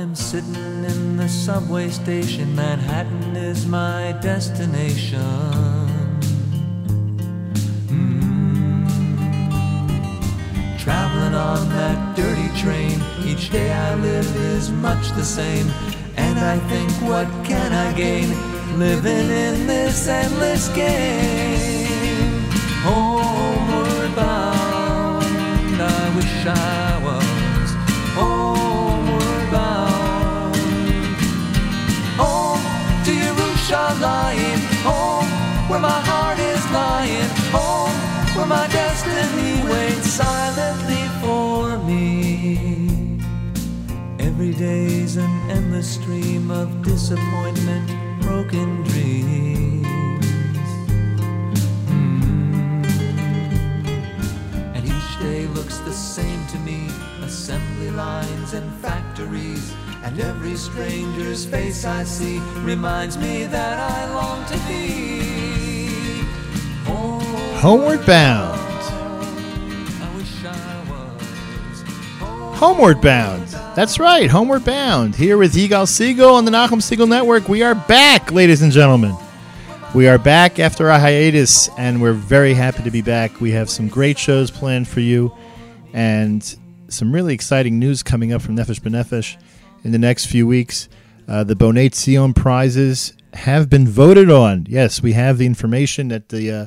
I'm sitting in the subway station. Manhattan is my destination. Mm. Traveling on that dirty train, each day I live is much the same. And I think, what can I gain living in this endless game? Homeward bound, I wish I silently for me. Every day's an endless stream of disappointment, broken dreams. Mm. And each day looks the same to me assembly lines and factories. And every stranger's face I see reminds me that I long to be Homeward Bound. Homeward Bound. That's right, Homeward Bound. Here with Yigal Segal on the Nachum Segal Network. We are back, ladies and gentlemen. We are back after a hiatus, and we're very happy to be back. We have some great shows planned for you, and some really exciting news coming up from Nefesh B'Nefesh in the next few weeks. Uh, the Bonei Zion prizes have been voted on. Yes, we have the information that the uh,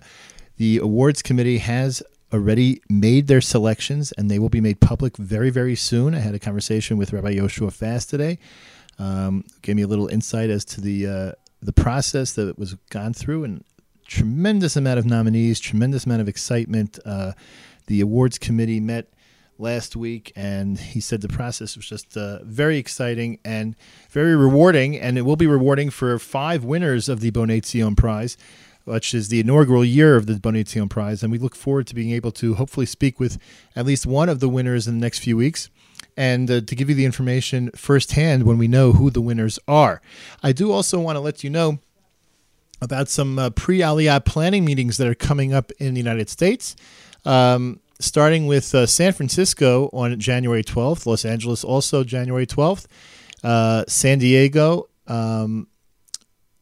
the awards committee has already made their selections, and they will be made public very, very soon. I had a conversation with Rabbi Yehoshua Fass today. Um, gave me a little insight as to the uh, the process that was gone through, and tremendous amount of nominees, tremendous amount of excitement. Uh, the awards committee met last week, and he said the process was just uh, very exciting and very rewarding, and it will be rewarding for five winners of the Bonei Zion Prize which is the inaugural year of the Bonei Zion Prize. And we look forward to being able to hopefully speak with at least one of the winners in the next few weeks and uh, to give you the information firsthand when we know who the winners are. I do also want to let you know about some uh, pre Aliyah planning meetings that are coming up in the United States. Um, starting with uh, San Francisco on January 12th, Los Angeles also January 12th, uh, San Diego um,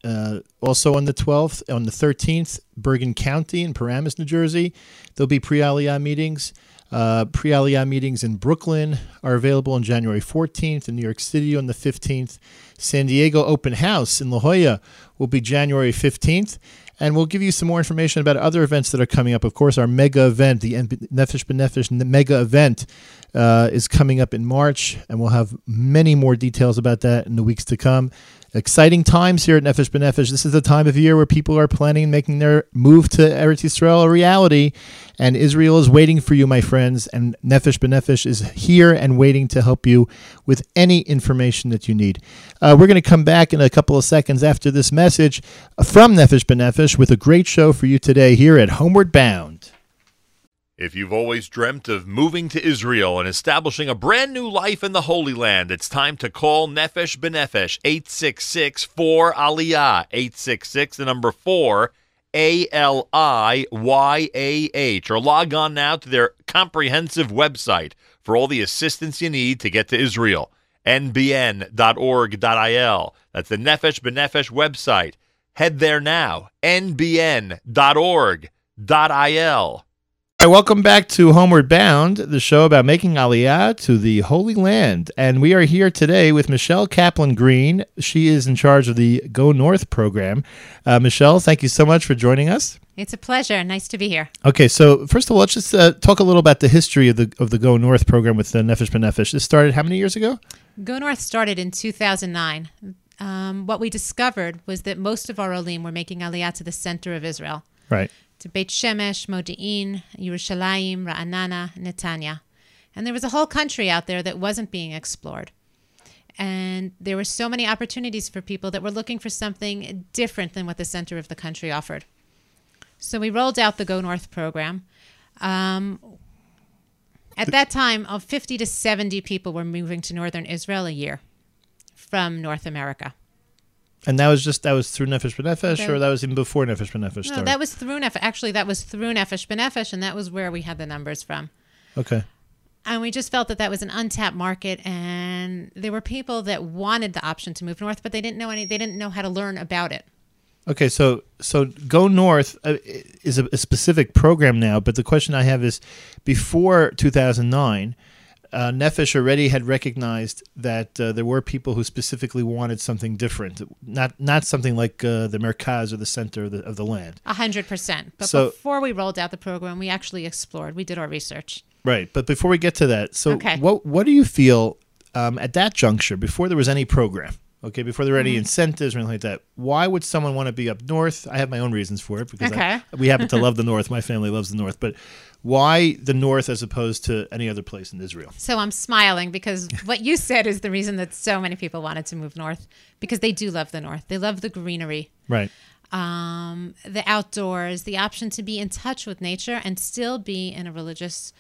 uh, also on the 12th, on the 13th, Bergen County in Paramus, New Jersey, there'll be pre-Aliyah meetings. Uh, pre-Aliyah meetings in Brooklyn are available on January 14th. In New York City on the 15th. San Diego Open House in La Jolla will be January 15th. And we'll give you some more information about other events that are coming up. Of course, our mega event, the Nefesh B'Nefesh mega event, uh, is coming up in March, and we'll have many more details about that in the weeks to come. Exciting times here at Nefesh B'Nefesh. This is the time of year where people are planning making their move to Eretz Yisrael a reality, and Israel is waiting for you, my friends. And Nefesh B'Nefesh is here and waiting to help you with any information that you need. Uh, we're going to come back in a couple of seconds after this message from Nefesh B'Nefesh with a great show for you today here at Homeward Bound. If you've always dreamt of moving to Israel and establishing a brand new life in the Holy Land, it's time to call Nefesh B'Nefesh 866 4 Aliyah 866 the number 4 A L I Y A H or log on now to their comprehensive website for all the assistance you need to get to Israel nbn.org.il that's the Nefesh B'Nefesh website. Head there now nbn.org.il All right, welcome back to Homeward Bound, the show about making Aliyah to the Holy Land. And we are here today with Michele Kaplan-Green. She is in charge of the Go North program. Uh, Michele, thank you so much for joining us. It's a pleasure. Nice to be here. Okay, so first of all, let's just uh, talk a little about the history of the of the Go North program with the Nefesh B'Nefesh. This started how many years ago? Go North started in 2009. Um, what we discovered was that most of our Olim were making Aliyah to the center of Israel, Right. To Beit Shemesh, Modi'in, Yerushalayim, Ra'anana, Netanya. And there was a whole country out there that wasn't being explored. And there were so many opportunities for people that were looking for something different than what the center of the country offered. So we rolled out the Go North program. Um, at that time, of 50 to 70 people were moving to northern Israel a year from North America. And that was just that was through Nefesh B'Nefesh, Okay. or that was even before Nefesh B'Nefesh No, started. that was through Nefesh. Actually, that was through Nefesh B'Nefesh, and that was where we had the numbers from. okay. and we just felt that that was an untapped market and there were people that wanted the option to move north but they didn't know any they didn't know how to learn about it Okay, so so go north uh, is a, a specific program now, but the question I have is, before 2009, uh, Nefesh already had recognized that uh, there were people who specifically wanted something different, not not something like uh, the Merkaz or the center of the, of the land. A hundred percent. But So- before we rolled out the program, we actually explored. We did our research. Right, but before we get to that, so Okay. what what do you feel um, at that juncture before there was any program? Okay, before there were Mm-hmm. any incentives or anything like that, why would someone want to be up north? I have my own reasons for it because I- we happen to love the north. My family loves the north, but why the north as opposed to any other place in Israel? So I'm smiling because what you said is the reason that so many people wanted to move north because they do love the north. They love the greenery, Right, um, the outdoors, the option to be in touch with nature and still be in a religious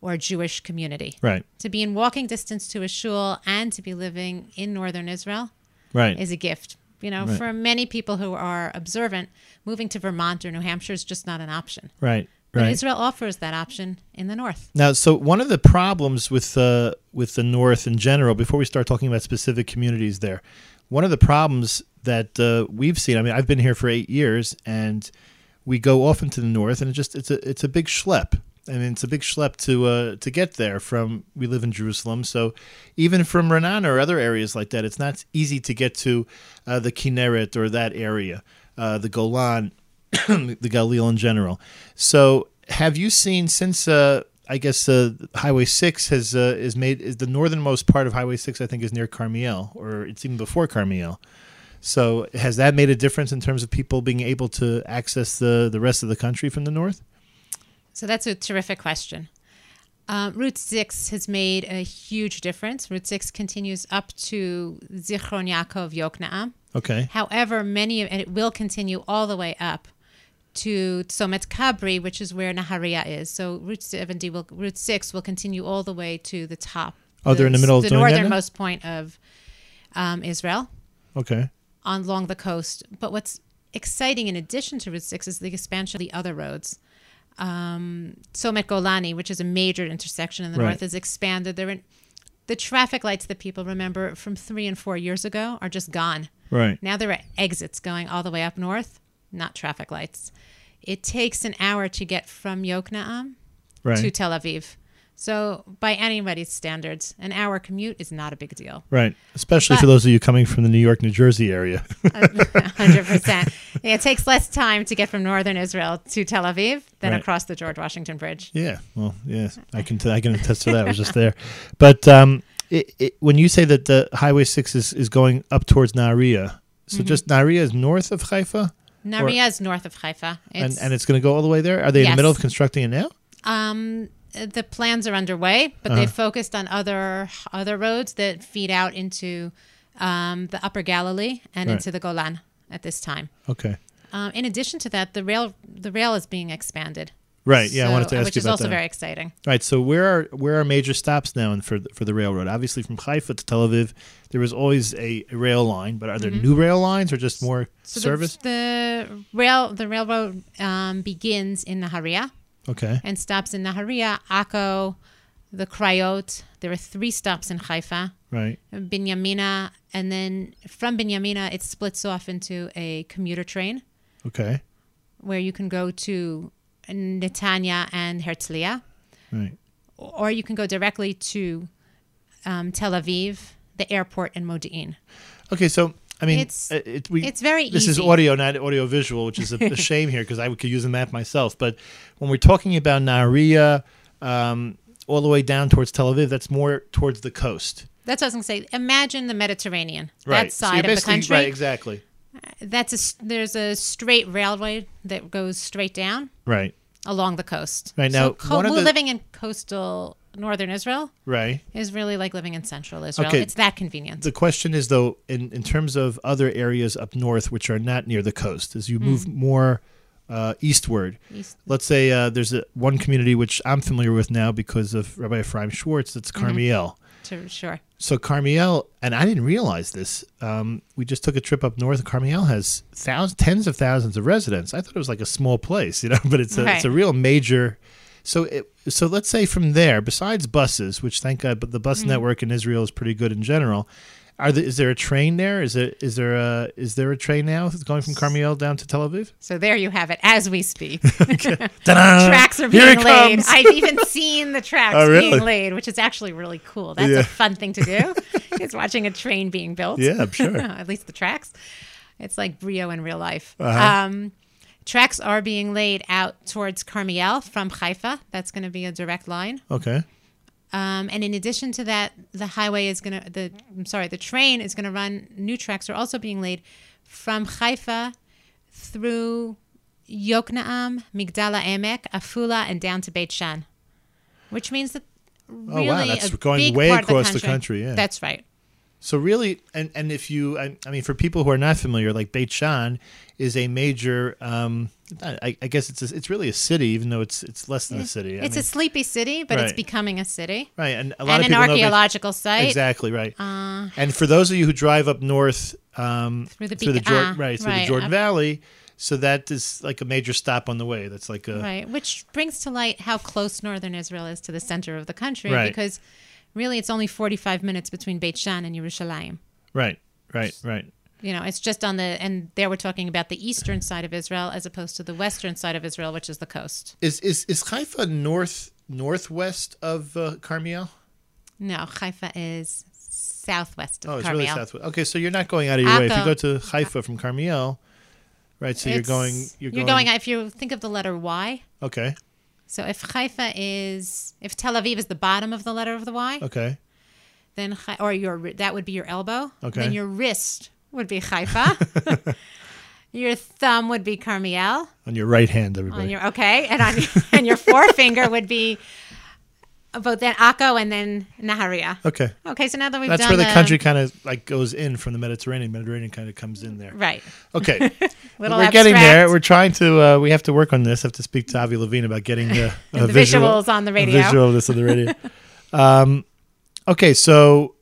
or Jewish community. right, To be in walking distance to a shul and to be living in northern Israel right. is a gift. You know, Right. for many people who are observant, moving to Vermont or New Hampshire is just not an option. Right. But Right. Israel offers that option in the north. Now, so one of the problems with uh, with the North in general, before we start talking about specific communities there, one of the problems that uh, we've seen. I mean, I've been here for eight years, and we go off into the North, and it just it's a it's a big schlep. I mean, it's a big schlep to uh, to get there. From we live in Jerusalem, so even from Renan or other areas like that, it's not easy to get to uh, the Kinneret or that area, uh, the Golan, the Galil in general. So, have you seen since uh, I guess uh, Highway Six has uh, is made is the northernmost part of Highway Six? I think is near Carmiel, or it's even before Carmiel. So, has that made a difference in terms of people being able to access the the rest of the country from the north? So that's a terrific question. Um, Route 6 has made a huge difference. Route 6 continues up to Zichron Yaakov Yokna'am. Okay, However, many of, and it will continue all the way up to Tzomet Kabri, which is where Naharia is. So Route 70 will, Route 6 will continue all the way to the top. Oh, they're in the middle of the that now? northernmost point of um, Israel okay, on along the coast. But what's exciting in addition to Route 6 is the expansion of the other roads. Um, Tzomet Golani, which is a major intersection in the Right. north, is expanded. They're in, the traffic lights that people remember from three and four years ago are just gone. right, Now there are exits going all the way up north, not traffic lights. It takes an hour to get from Yokna'am right, to Tel Aviv. So, by anybody's standards, an hour commute is not a big deal. right. Especially for those of you coming from the New York, New Jersey area. hundred percent. It takes less time to get from northern Israel to Tel Aviv than Right. across the George Washington Bridge. Yeah, well, yes, I can t- I can attest to that. I was just there, but um, it, it, when you say that the Highway Six is, is going up towards Nahariya, so just Nahariya is north of Haifa, Naria is north of Haifa. and It's, and it's going to go all the way there. Are they in the middle of constructing it now? um, the plans are underway, but Uh-huh. they've focused on other other roads that feed out into um, the Upper Galilee and Right. into the Golan at this time. Okay, Um, in addition to that, the rail the rail is being expanded. Right. Yeah, I So- wanted to ask which you is also very exciting. Right. So where are where are major stops now and for the, for the railroad? Obviously, from Haifa to Tel Aviv, there was always a, a rail line, but are there new rail lines or just more Mm-hmm. So service? The, the rail the railroad um, begins in Naharia. okay. and stops in Naharia, Akko, the Krayot. There are three stops in Haifa, Right. Binyamina, and then from Binyamina, it splits off into a commuter train Okay. where you can go to Netanya and Herzliya, Right. or you can go directly to um, Tel Aviv, the airport, and Modi'in. Okay. So I mean, It's- uh, it, we, it's very This is audio, not audio visual, which is a, a shame here because I could use a map myself. But when we're talking about Nahariya, um, all the way down towards Tel Aviv, that's more towards the coast. That's what I was going to say. Imagine the Mediterranean, Right. that side you're of the country. Right. Exactly. That's a there's a straight railway that goes straight down. Right. along the coast. Right, now, so co- the- living in coastal northern Israel Right. is really like living in central Israel. Okay. It's that convenient. The question is though, in, in terms of other areas up north which are not near the coast, as you move more uh, eastward, East- let's say uh, there's a, one community which I'm familiar with now because of Rabbi Ephraim Schwartz. That's Carmiel. To, sure. So Carmiel, and I didn't realize this. Um, we just took a trip up north. Carmiel has thousands, tens of thousands of residents. I thought it was like a small place, you know, but it's a it's a real major So, it, so let's say from there, besides buses, which thank God, but the bus Mm-hmm. network in Israel is pretty good in general. Are there, is there a train there? Is there is there a is there a train now that's going from Carmiel down to Tel Aviv? So there you have it as we speak. Tracks are being laid. I've even seen the tracks Oh, really? being laid, which is actually really cool. That's Yeah. a fun thing to do. is watching a train being built. Yeah, I'm sure. At least the tracks. It's like Brio in real life. Uh-huh. Um, tracks are being laid out towards Carmiel from Haifa. That's going to be a direct line. Okay. Um, and in addition to that, the highway is going to the I'm sorry, the train is going to run. New tracks are also being laid from Haifa through Yoknaam, Migdal HaEmek, Afula, and down to Beit She'an, which means that really Oh, wow, that's a going big way part of across the country, yeah. that's right. So really, and and if you, I, I mean, for people who are not familiar, like Beit She'an is a major. Um, I, I guess it's a, it's really a city, even though it's it's less than a city. I It's mean, a sleepy city, but it's becoming a city right, and a lot and of an archaeological site. Exactly right. Uh, and for those of you who drive up north um, Through the through the Jordan, ah, right through the Jordan up- Valley, so that is like a major stop on the way. That's like a Right, which brings to light how close northern Israel is to the center of the country Right. because really it's only 45 minutes between Beit She'an and Yerushalayim. right, right, right. You know, it's just on the, and there we're talking about the eastern side of Israel as opposed to the western side of Israel, which is the coast. Is is is Haifa north northwest of uh, Carmiel? No, Haifa is southwest of Oh, it's Carmel. really southwest. Okay, so you're not going out of your way. If you go to Haifa from Carmiel, right? So you're going. You're, you're going. going, if you think of the letter Y, Okay. so if Haifa is, if Tel Aviv is the bottom of the letter of the Y, Okay. then or your that would be your elbow. Okay. Then your wrist would be Haifa. your thumb would be Carmiel. On your right hand, everybody. On your okay, and on and your forefinger would be both then Akko and then Naharia. okay. Okay, so now that we've That's done where the country kind of like goes in from the Mediterranean. Mediterranean kind of comes in there. right, Okay. We're getting there. We're trying to. Uh, we have to work on this. I have to speak to Avi Levine about getting uh, the visual, visuals on the radio. visual of this on the radio. um, okay, so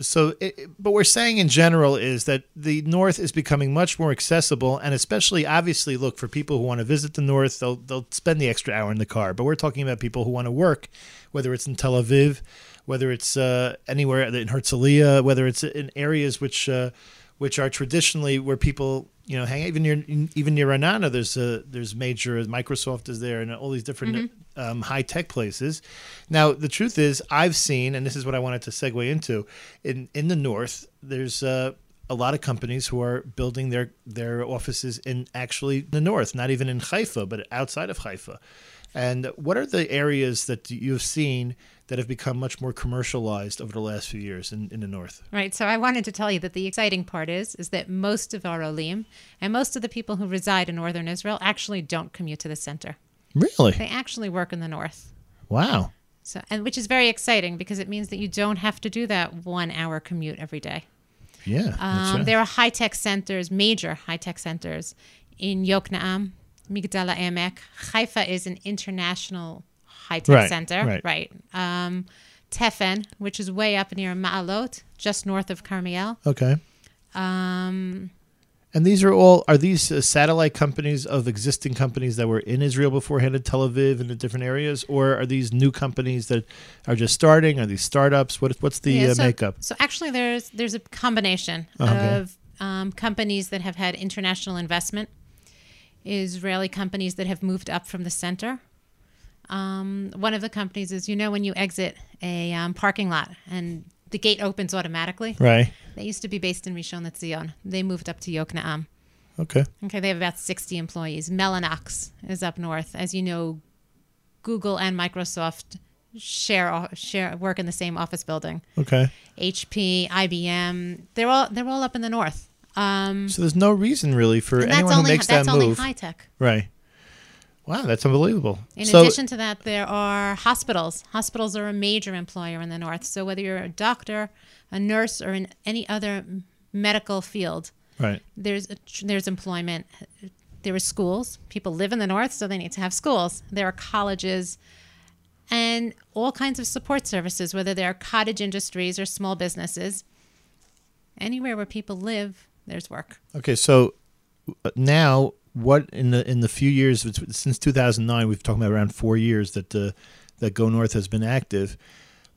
so, it, but we're saying in general is that the North is becoming much more accessible, and especially obviously, look for people who want to visit the North, they'll they'll spend the extra hour in the car. But we're talking about people who want to work, whether it's in Tel Aviv, whether it's uh, anywhere in Herzliya, whether it's in areas which. Uh, which are traditionally where people you know hang out. even near even near Ra'anana there's a there's major Microsoft is there and all these different um, high tech places. Now the truth is I've seen and this is what I wanted to segue into in in the north there's uh, a lot of companies who are building their their offices in actually the north not even in Haifa but outside of Haifa. And what are the areas that you've seen that have become much more commercialized over the last few years in, in the north? Right. So I wanted to tell you that the exciting part is is that most of our olim and most of the people who reside in northern Israel actually don't commute to the center. Really? They actually work in the north. Wow. So and which is very exciting because it means that you don't have to do that one hour commute every day. Yeah. Um, right. There are high tech centers, major high tech centers in Yoknaam, Migdal HaEmek. Haifa is an international high tech Right, center. right. Um, Tefen, which is way up near Ma'alot, just north of Carmiel. Okay. Um, And these are all are these uh, satellite companies of existing companies that were in Israel beforehand in Tel Aviv and the different areas, or are these new companies that are just starting? Are these startups? What what's the yeah, uh, makeup? So actually, there's there's a combination Okay. of um, companies that have had international investment, Israeli companies that have moved up from the center. Um, one of the companies is you know when you exit a um, parking lot and the gate opens automatically. Right. They used to be based in Rishon LeZion. They moved up to Yoknaam. Okay. Okay, they have about 60 employees. Mellanox is up north. As you know, Google and Microsoft share share work in the same office building. Okay. HP, IBM, they're all they're all up in the north. Um, So there's no reason really for anyone who only makes that that's only move. high tech. Right. Wow, that's unbelievable. In so addition to that, there are hospitals. Hospitals are a major employer in the north. So whether you're a doctor, a nurse, or in any other medical field, right. there's a, there's employment. There are schools. People live in the north, so they need to have schools. There are colleges, and all kinds of support services, whether they're cottage industries or small businesses. Anywhere where people live, there's work. Okay, so uh, now what in the in the few years since 2009, we've talked about around four years that uh, that Go North has been active.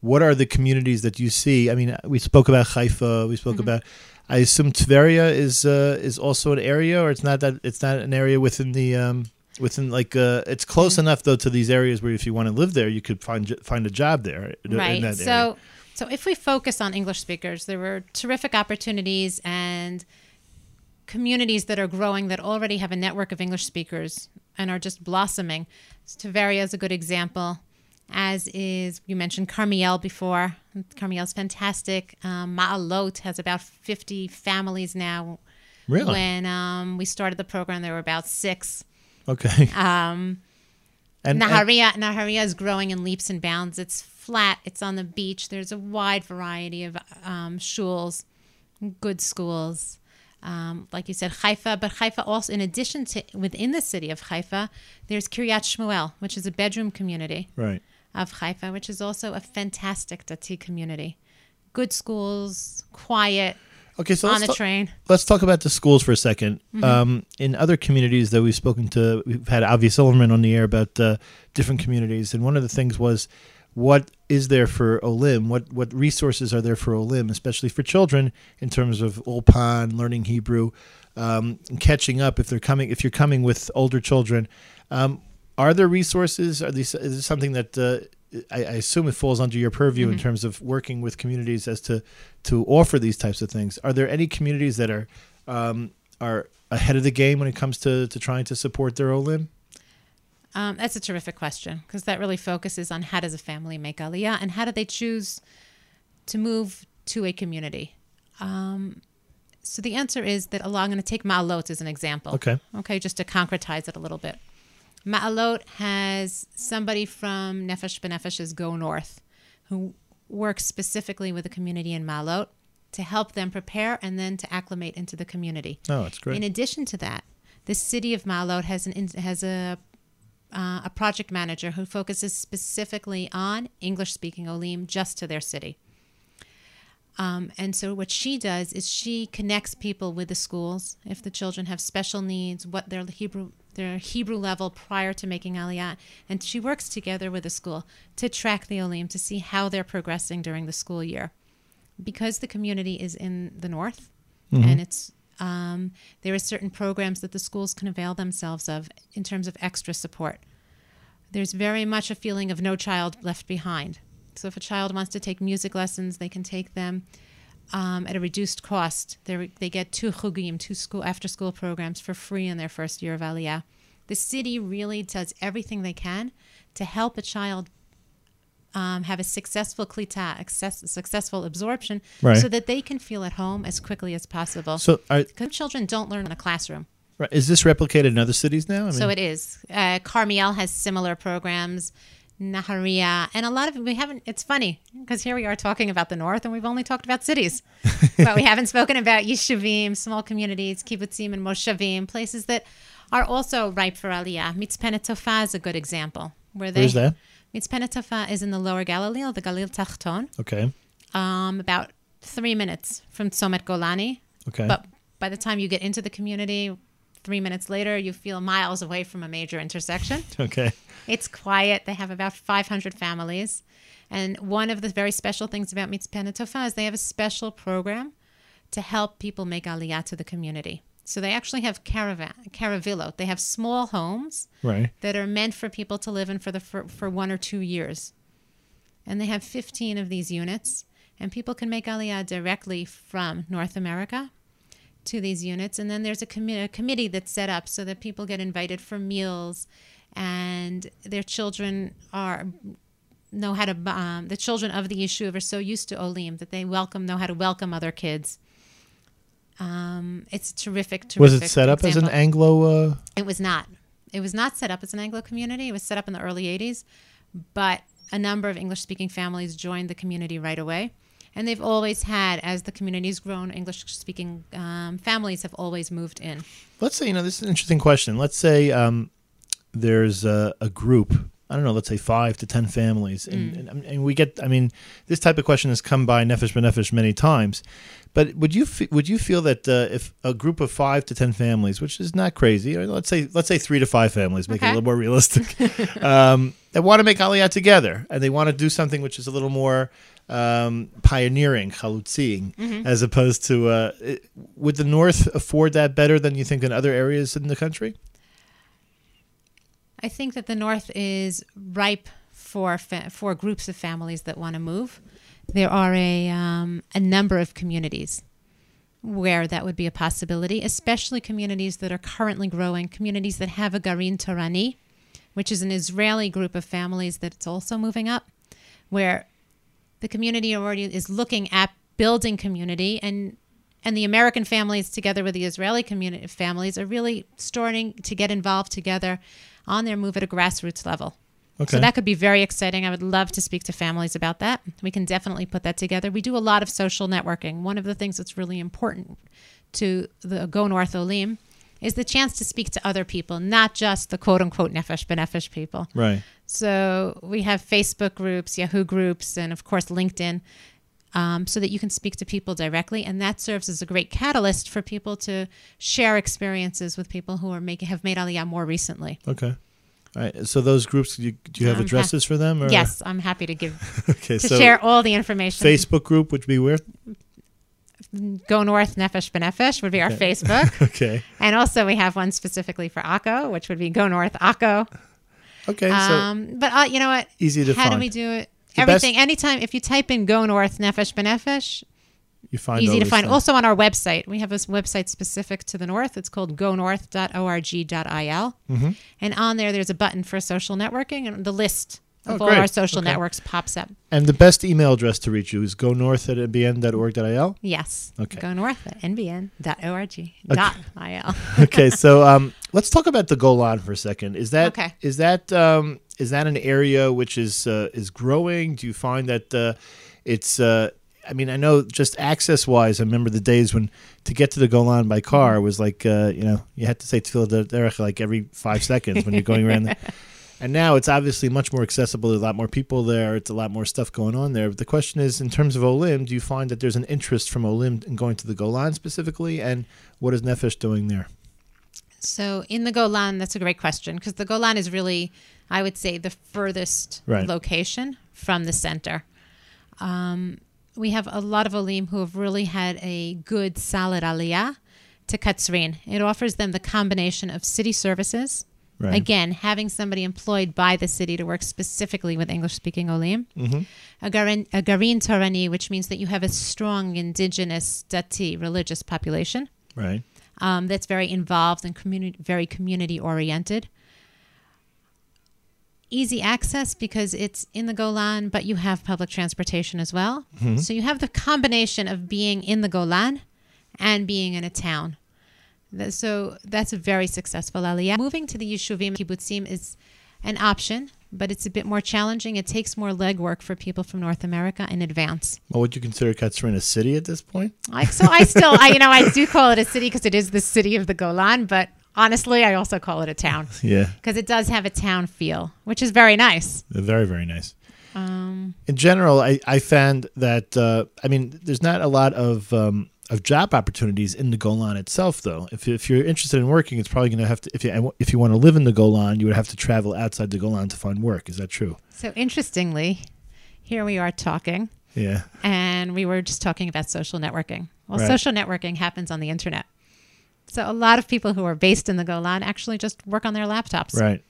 What are the communities that you see? I mean, we spoke about Haifa. We spoke about. I assume Tveria is uh, is also an area, or it's not that it's not an area within the um, within like uh, it's close enough though to these areas where if you want to live there, you could find find a job there. right so area. so if we focus on english speakers there were terrific opportunities and communities that are growing that already have a network of english speakers and are just blossoming Tveria is a good example as is you mentioned carmiel before carmiel's fantastic um, ma'alot has about 50 families now really when um, we started the program there were about six okay. um, and, and- Naharia, Naharia is growing in leaps and bounds. It's flat. It's on the beach. There's a wide variety of um, shuls, good schools. Um, like you said, Haifa, but Haifa also, in addition to within the city of Haifa, there's Kiryat Shmuel, which is a bedroom community right. of Haifa, which is also a fantastic Dati community. Good schools, quiet, Okay, so on the talk- train. Mm-hmm. let's talk about the schools for a 2nd Um, in other communities that we've spoken to, we've had Avi Silverman on the air about uh, different communities, and one of the things was, what is there for Olim? What what resources are there for Olim, especially for children, in terms of Ulpan, learning Hebrew, um, and catching up if they're coming if you're coming with older children. Um, are there resources? Are these is this something that uh, I, I assume it falls under your purview in terms of working with communities as to to offer these types of things? Are there any communities that are um, are ahead of the game when it comes to, to trying to support their Olim? Um, that's a terrific question because that really focuses on how does a family make aliyah and how do they choose to move to a community. Um, so the answer is that Allah, I'm going to take Ma'alot as an example. Okay. Okay, just to concretize it a little bit. Ma'alot has somebody from Nefesh B'Nefesh's Go North who works specifically with the community in Ma'alot to help them prepare and then to acclimate into the community. Oh, that's great. In addition to that, the city of Ma'alot has an has a uh, a project manager who focuses specifically on English speaking Olim just to their city. Um, and so what she does is she connects people with the schools if the children have special needs, what their Hebrew their Hebrew level prior to making Aliyah, and she works together with the school to track the Olim to see how they're progressing during the school year. Because the community is in the north, and it's um, there are certain programs that the schools can avail themselves of in terms of extra support. There's very much a feeling of no child left behind. So if a child wants to take music lessons, they can take them um, at a reduced cost. They they get two chugim, two school after school programs for free in their first year of Aliyah. The city really does everything they can to help a child um, have a successful klita, access, successful absorption, Right. so that they can feel at home as quickly as possible. so, are, children don't learn in a classroom. right, is this replicated in other cities now? I mean, So it is. Uh, Carmiel has similar programs. Naharia, and a lot of we haven't. It's funny because here we are talking about the north, and we've only talked about cities, but we haven't spoken about yishuvim, small communities, kibbutzim, and moshavim, places that are also ripe for aliyah. Mitzpeh Tofa is a good example. Where they, Where's that? Mitzpeh Tofa is in the Lower Galilee, the Galil Tachton, Okay. um, about three minutes from Tzomet Golani. Okay. But by the time you get into the community, three minutes later, you feel miles away from a major intersection. okay. It's quiet. They have about 500 families. And one of the very special things about Mitzpeh Tofa is they have a special program to help people make aliyah to the community. So they actually have caravan, caravillo. They have small homes Right. that are meant for people to live in for the for, for one or two years. And they have 15 of these units, and people can make aliyah directly from North America to these units. And then there's a, commi- a committee that's set up so that people get invited for meals, and their children are know how to. Um, the children of the yeshuv are so used to olim that they welcome know how to welcome other kids. Um, it's terrific, terrific. Was it set up as an. Anglo? Uh, It was not. It was not set up as an Anglo community. It was set up in the early 80s, but a number of English speaking families joined the community right away. And they've always had, as the community's grown, English speaking um, families have always moved in. let's say you know this is an interesting question. Let's say um, there's a, a group I don't know, let's say five to ten families, and, and, and we get. I mean, this type of question has come by Nefesh B'Nefesh many times, but would you would you feel that uh, if a group of five to ten families, which is not crazy, or let's say let's say three to five families, make it a little more realistic, um, that want to make Aliyah together and they want to do something which is a little more um, pioneering, chalutziing, as opposed to uh, would the North afford that better than you think in other areas in the country? I think that the North is ripe for fa- for groups of families that want to move. There are a um, a number of communities where that would be a possibility, especially communities that are currently growing, communities that have a Garin Torani, which is an Israeli group of families that's also moving up, where the community already is looking at building community and and the American families together with the Israeli community families are really starting to get involved together on their move at a grassroots level. Okay. So that could be very exciting. I would love to speak to families about that. We can definitely put that together. We do a lot of social networking. One of the things that's really important to the Go North Olim is the chance to speak to other people, not just the quote unquote Nefesh B'Nefesh people. Right. So we have Facebook groups, Yahoo groups, and of course LinkedIn, um, so that you can speak to people directly, and that serves as a great catalyst for people to share experiences with people who are making have made Aliyah more recently. Okay. All right. So those groups, do you, do you have Um, addresses for them? Or? Yes, I'm happy to give Okay. to so share all the information. Facebook group would be where? Go North Nefesh B'Nefesh would be our Okay. Facebook, Okay. and also we have one specifically for Akko, which would be Go North Akko. Okay. So Um, but uh, you know what? easy to find. How find. do we do it? The Everything. best- Anytime if you type in Go North Nefesh B'Nefesh, you find easy to find. stuff. Also on our website, we have a website specific to the north. It's called gonorth.org.il, Mm-hmm. and on there, there's a button for social networking, and the list of Oh, all our social Okay. networks pops up. And the best email address to reach you is go north at nbn.org.il. Yes. Okay. Go north at nbn.org.il. okay, so um, let's talk about the Golan for a second. Is that Okay. is that um, is that an area which is uh, is growing? Do you find that uh, it's? Uh, I mean, I know just access wise. I remember the days when to get to the Golan by car was like uh, you know you had to say Tefillah like every five seconds when you're going around. The, and now it's obviously much more accessible. There's a lot more people there. It's a lot more stuff going on there. But the question is, in terms of Olim, do you find that there's an interest from Olim in going to the Golan specifically? And what is Nefesh doing there? So in the Golan, that's a great question because the Golan is really, I would say, the furthest Right. location from the center. Um, we have a lot of Olim who have really had a good, solid aliyah to Katzrin. It offers them the combination of city services. Right. Again, having somebody employed by the city to work specifically with English speaking Olim. A, garin, a Garin Torani, which means that you have a strong indigenous Dati religious population Right. um, that's very involved and community, very community oriented. Easy access because it's in the Golan, but you have public transportation as well. So you have the combination of being in the Golan and being in a town. So that's a very successful aliyah. Moving to the Yeshuvim kibbutzim is an option, but it's a bit more challenging. It takes more legwork for people from North America in advance. Well, would you consider Katzrin a city at this point? I, so I still, I, you know, I do call it a city because it is the city of the Golan, but honestly, I also call it a town Yeah, because it does have a town feel, which is very nice. very very nice. Um, In general, I I found that uh, I mean, there's not a lot of um, of job opportunities in the Golan itself, though. If if you're interested in working, it's probably going to have to if you if you want to live in the Golan, you would have to travel outside the Golan to find work. Is that true? so interestingly, here we are talking, Yeah. and we were just talking about social networking. Well, Right. social networking happens on the internet. So a lot of people who are based in the Golan actually just work on their laptops. Right.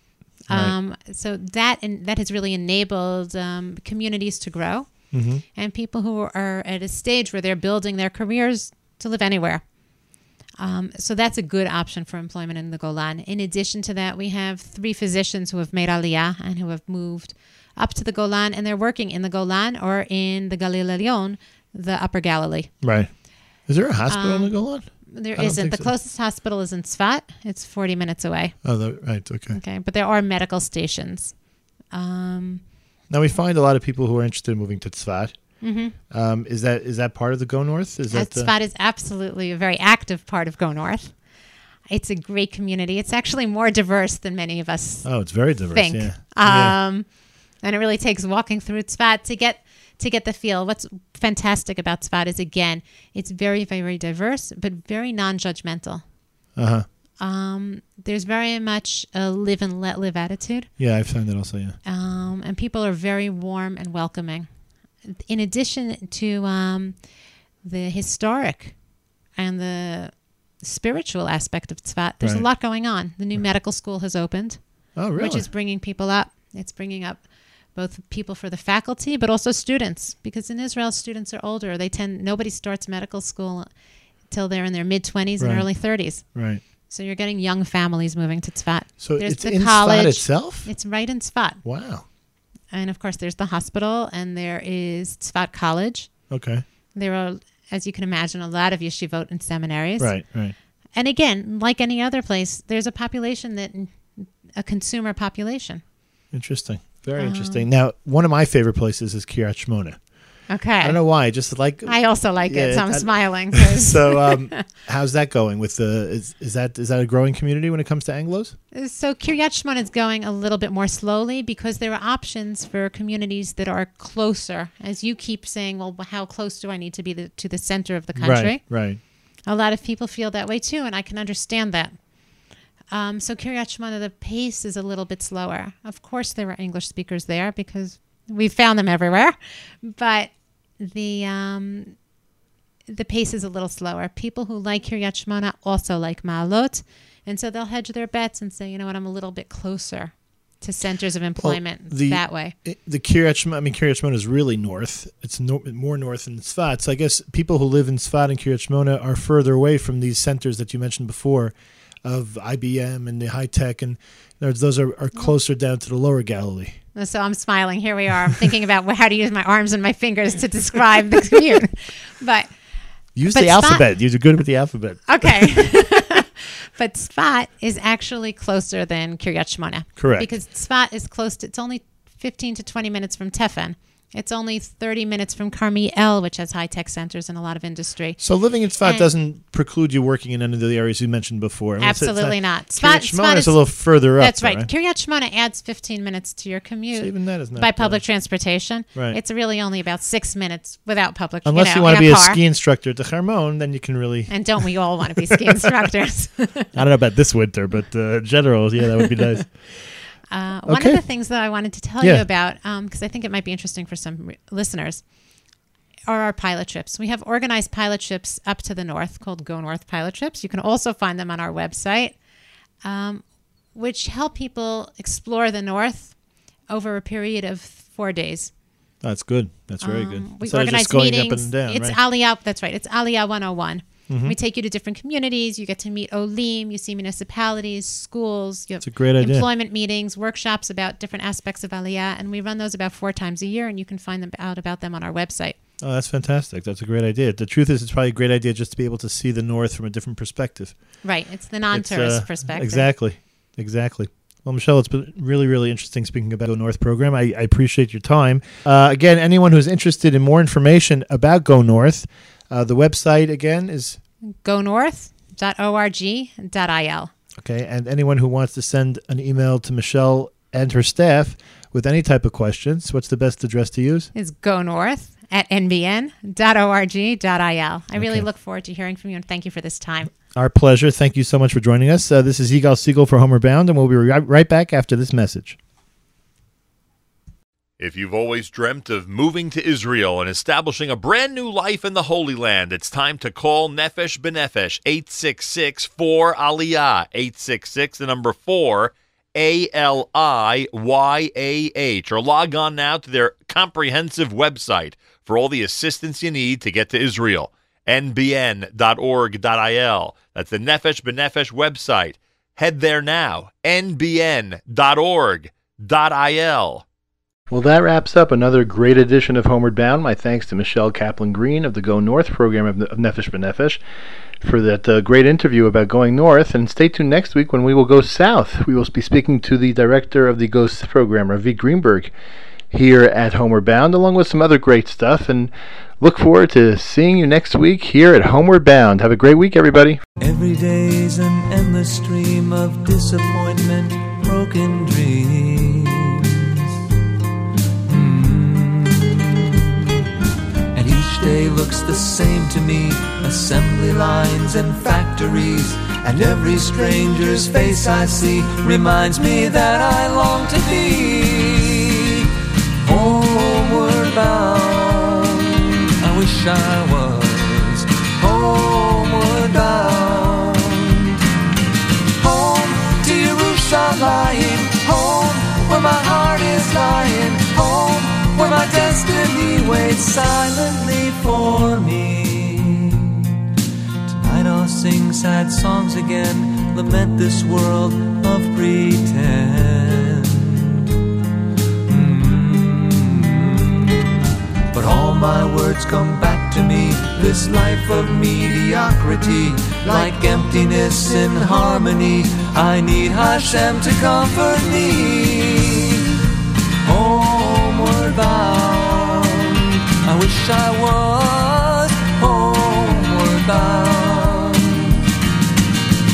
Right. Um, so that and that has really enabled um, communities to grow, Mm-hmm. and people who are at a stage where they're building their careers to live anywhere. Um, so that's a good option for employment in the Golan. In addition to that, we have three physicians who have made aliyah and who have moved up to the Golan, and they're working in the Golan or in the Galil Elyon, the Upper Galilee. Right. Is there a hospital in the Golan? There I don't The so. closest hospital is in Tzfat. It's 40 minutes away. Oh, right. Okay. Okay, but there are medical stations. Um, Now we find a lot of people who are interested in moving to Tzfat. mhm. Um, is that is that part of the Go North? Is Uh, that the, Tzfat is absolutely a very active part of Go North. It's a great community. It's actually more diverse than many of us Oh, it's very diverse. think. Yeah. yeah. Um, and it really takes walking through Tzfat to get to get the feel. What's fantastic about Tzfat is again, it's very very diverse, but very non-judgmental. Uh huh. Um, there's very much a live and let live attitude, Yeah, I've found that also. Yeah. um, and people are very warm and welcoming. In addition to um, the historic and the spiritual aspect of Tzfat, there's Right. a lot going on. The new medical school has opened. Oh, really? which is bringing people up. It's bringing up both people for the faculty, but also students, because in Israel, students are older. They tend nobody starts medical school till they're in their mid twenties Right. and early thirties. right. So you're getting young families moving to Tzfat. So there's it's the in college. Tzfat itself. It's right in Tzfat, Wow. and of course, there's the hospital, and there is Tzfat College. Okay. There are, as you can imagine, a lot of yeshivot and seminaries. Right. Right. And again, like any other place, there's a population that a consumer population. Interesting. Very Um, interesting. Now, one of my favorite places is Kiryat Shmona. Okay. I don't know why. I just like. I also like Yeah, it, so I'm I- smiling. so, um, how's that going? With the is, is that is that a growing community when it comes to Anglo's? So Kiryat Shmona is going a little bit more slowly because there are options for communities that are closer. As you keep saying, well, how close do I need to be the, to the center of the country? Right. Right. A lot of people feel that way too, and I can understand that. Um, so Kiryat Shmona, the pace is a little bit slower. Of course, there are English speakers there because we found them everywhere, but the um, the pace is a little slower. People who like Kiryat Shmona also like Ma'alot, and so they'll hedge their bets and say, you know what, I'm a little bit closer to centers of employment the- that way. It- the Kiryat Shmona, I mean, Kiryat Shmona is really north. It's no, more north than Tzfat. So I guess people who live in Tzfat and Kiryat Shmona are further away from these centers that you mentioned before, of IBM and the high tech, and those those are, are mm. closer down to the lower Galilee. So I'm smiling. Here we are. I'm thinking about how to use my arms and my fingers to describe the commute. But Use But the Tzfat- alphabet. You're good with the alphabet. okay. but Tzfat is actually closer than Kiryat Shmona. Correct. Because Tzfat is close to, it's only 15 to 20 minutes from Tefen. It's only 30 minutes from Carmiel, which has high tech centers and a lot of industry. So living in Tzfat And- doesn't preclude you working in any of the areas you mentioned before. I mean, Absolutely not. Kiryat Shmona is a little further up. That's though, right. Kiryat Shmona adds 15 minutes to your commute So even that is not by bad. public transportation. Right. It's really only about six minutes without public Unless you, you, want to be a car. ski instructor to Hermon, then you can really. And don't we all want to be ski instructors? I don't know about this winter, but uh, in general, yeah, that would be nice. Uh, one Okay. of the things that I wanted to tell Yeah. you about, because I think it might be interesting for some re- listeners, are our pilot trips. We have organized pilot trips up to the north called Go North Pilot Trips. You can also find them on our website, um, which help people explore the north over a period of four days. That's good. That's very good. Um, we Instead of organize meetings. up and down, it's right? Aliyah. That's right. It's Aliyah 101. We take you to different communities. You get to meet Olim. You see municipalities, schools. You have It's a great idea. employment meetings, workshops about different aspects of Aliyah, and we run those about four times a year. And you can find them out about them on our website. Oh, that's fantastic. That's a great idea. The truth is, it's probably a great idea just to be able to see the North from a different perspective. Right. It's the non-tourist uh, perspective. Exactly. Exactly. Well, Michele, it's been really, really interesting speaking about Go North program. I, I appreciate your time. Uh, again, anyone who's interested in more information about Go North, uh, the website again is GoNorth.org.il. okay, and anyone who wants to send an email to Michele and her staff with any type of questions, what's the best address to use? is go north at nbn.org.il. I really look forward to hearing from you and thank you for this time. Our pleasure. Thank you so much for joining us. Uh, this is Yigal Segal for Homeward Bound, and we'll be right back after this message. If you've always dreamt of moving to Israel and establishing a brand new life in the Holy Land, it's time to call Nefesh B'Nefesh 866 4 Aliyah 866 the number 4 A L I Y A H or log on now to their comprehensive website for all the assistance you need to get to Israel. Nbn.org.il that's the Nefesh B'Nefesh website. Head there now nbn.org.il Well, that wraps up another great edition of Homeward Bound. My thanks to Michele Kaplan-Green of the Go North program of, of Nefesh B'Nefesh for that uh, great interview about going north. And stay tuned next week when we will go south. We will be speaking to the director of the South program, Ravi Greenberg. here at Homeward Bound, along with some other great stuff. And look forward to seeing you next week here at Homeward Bound. Have a great week, everybody. Every day is an endless stream of disappointment, broken dreams. Day looks the same to me assembly lines and factories. And every stranger's face I see reminds me that I long to be homeward bound. I wish I was homeward bound. Home to Jerusalem, home where my heart is lying, home where my destiny waits silently for me. Tonight I'll sing sad songs again, lament this world of pretend. Mm. But all my words come back to me, this life of mediocrity, like emptiness in harmony. I need Hashem to comfort me. wish I was homeward bound.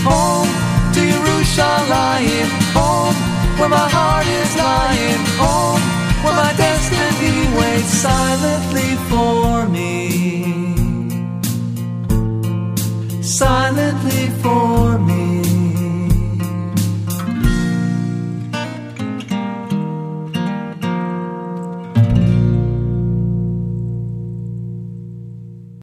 Home to Yerushalayim, home where my heart is lying, home where my destiny waits silently for me. silently.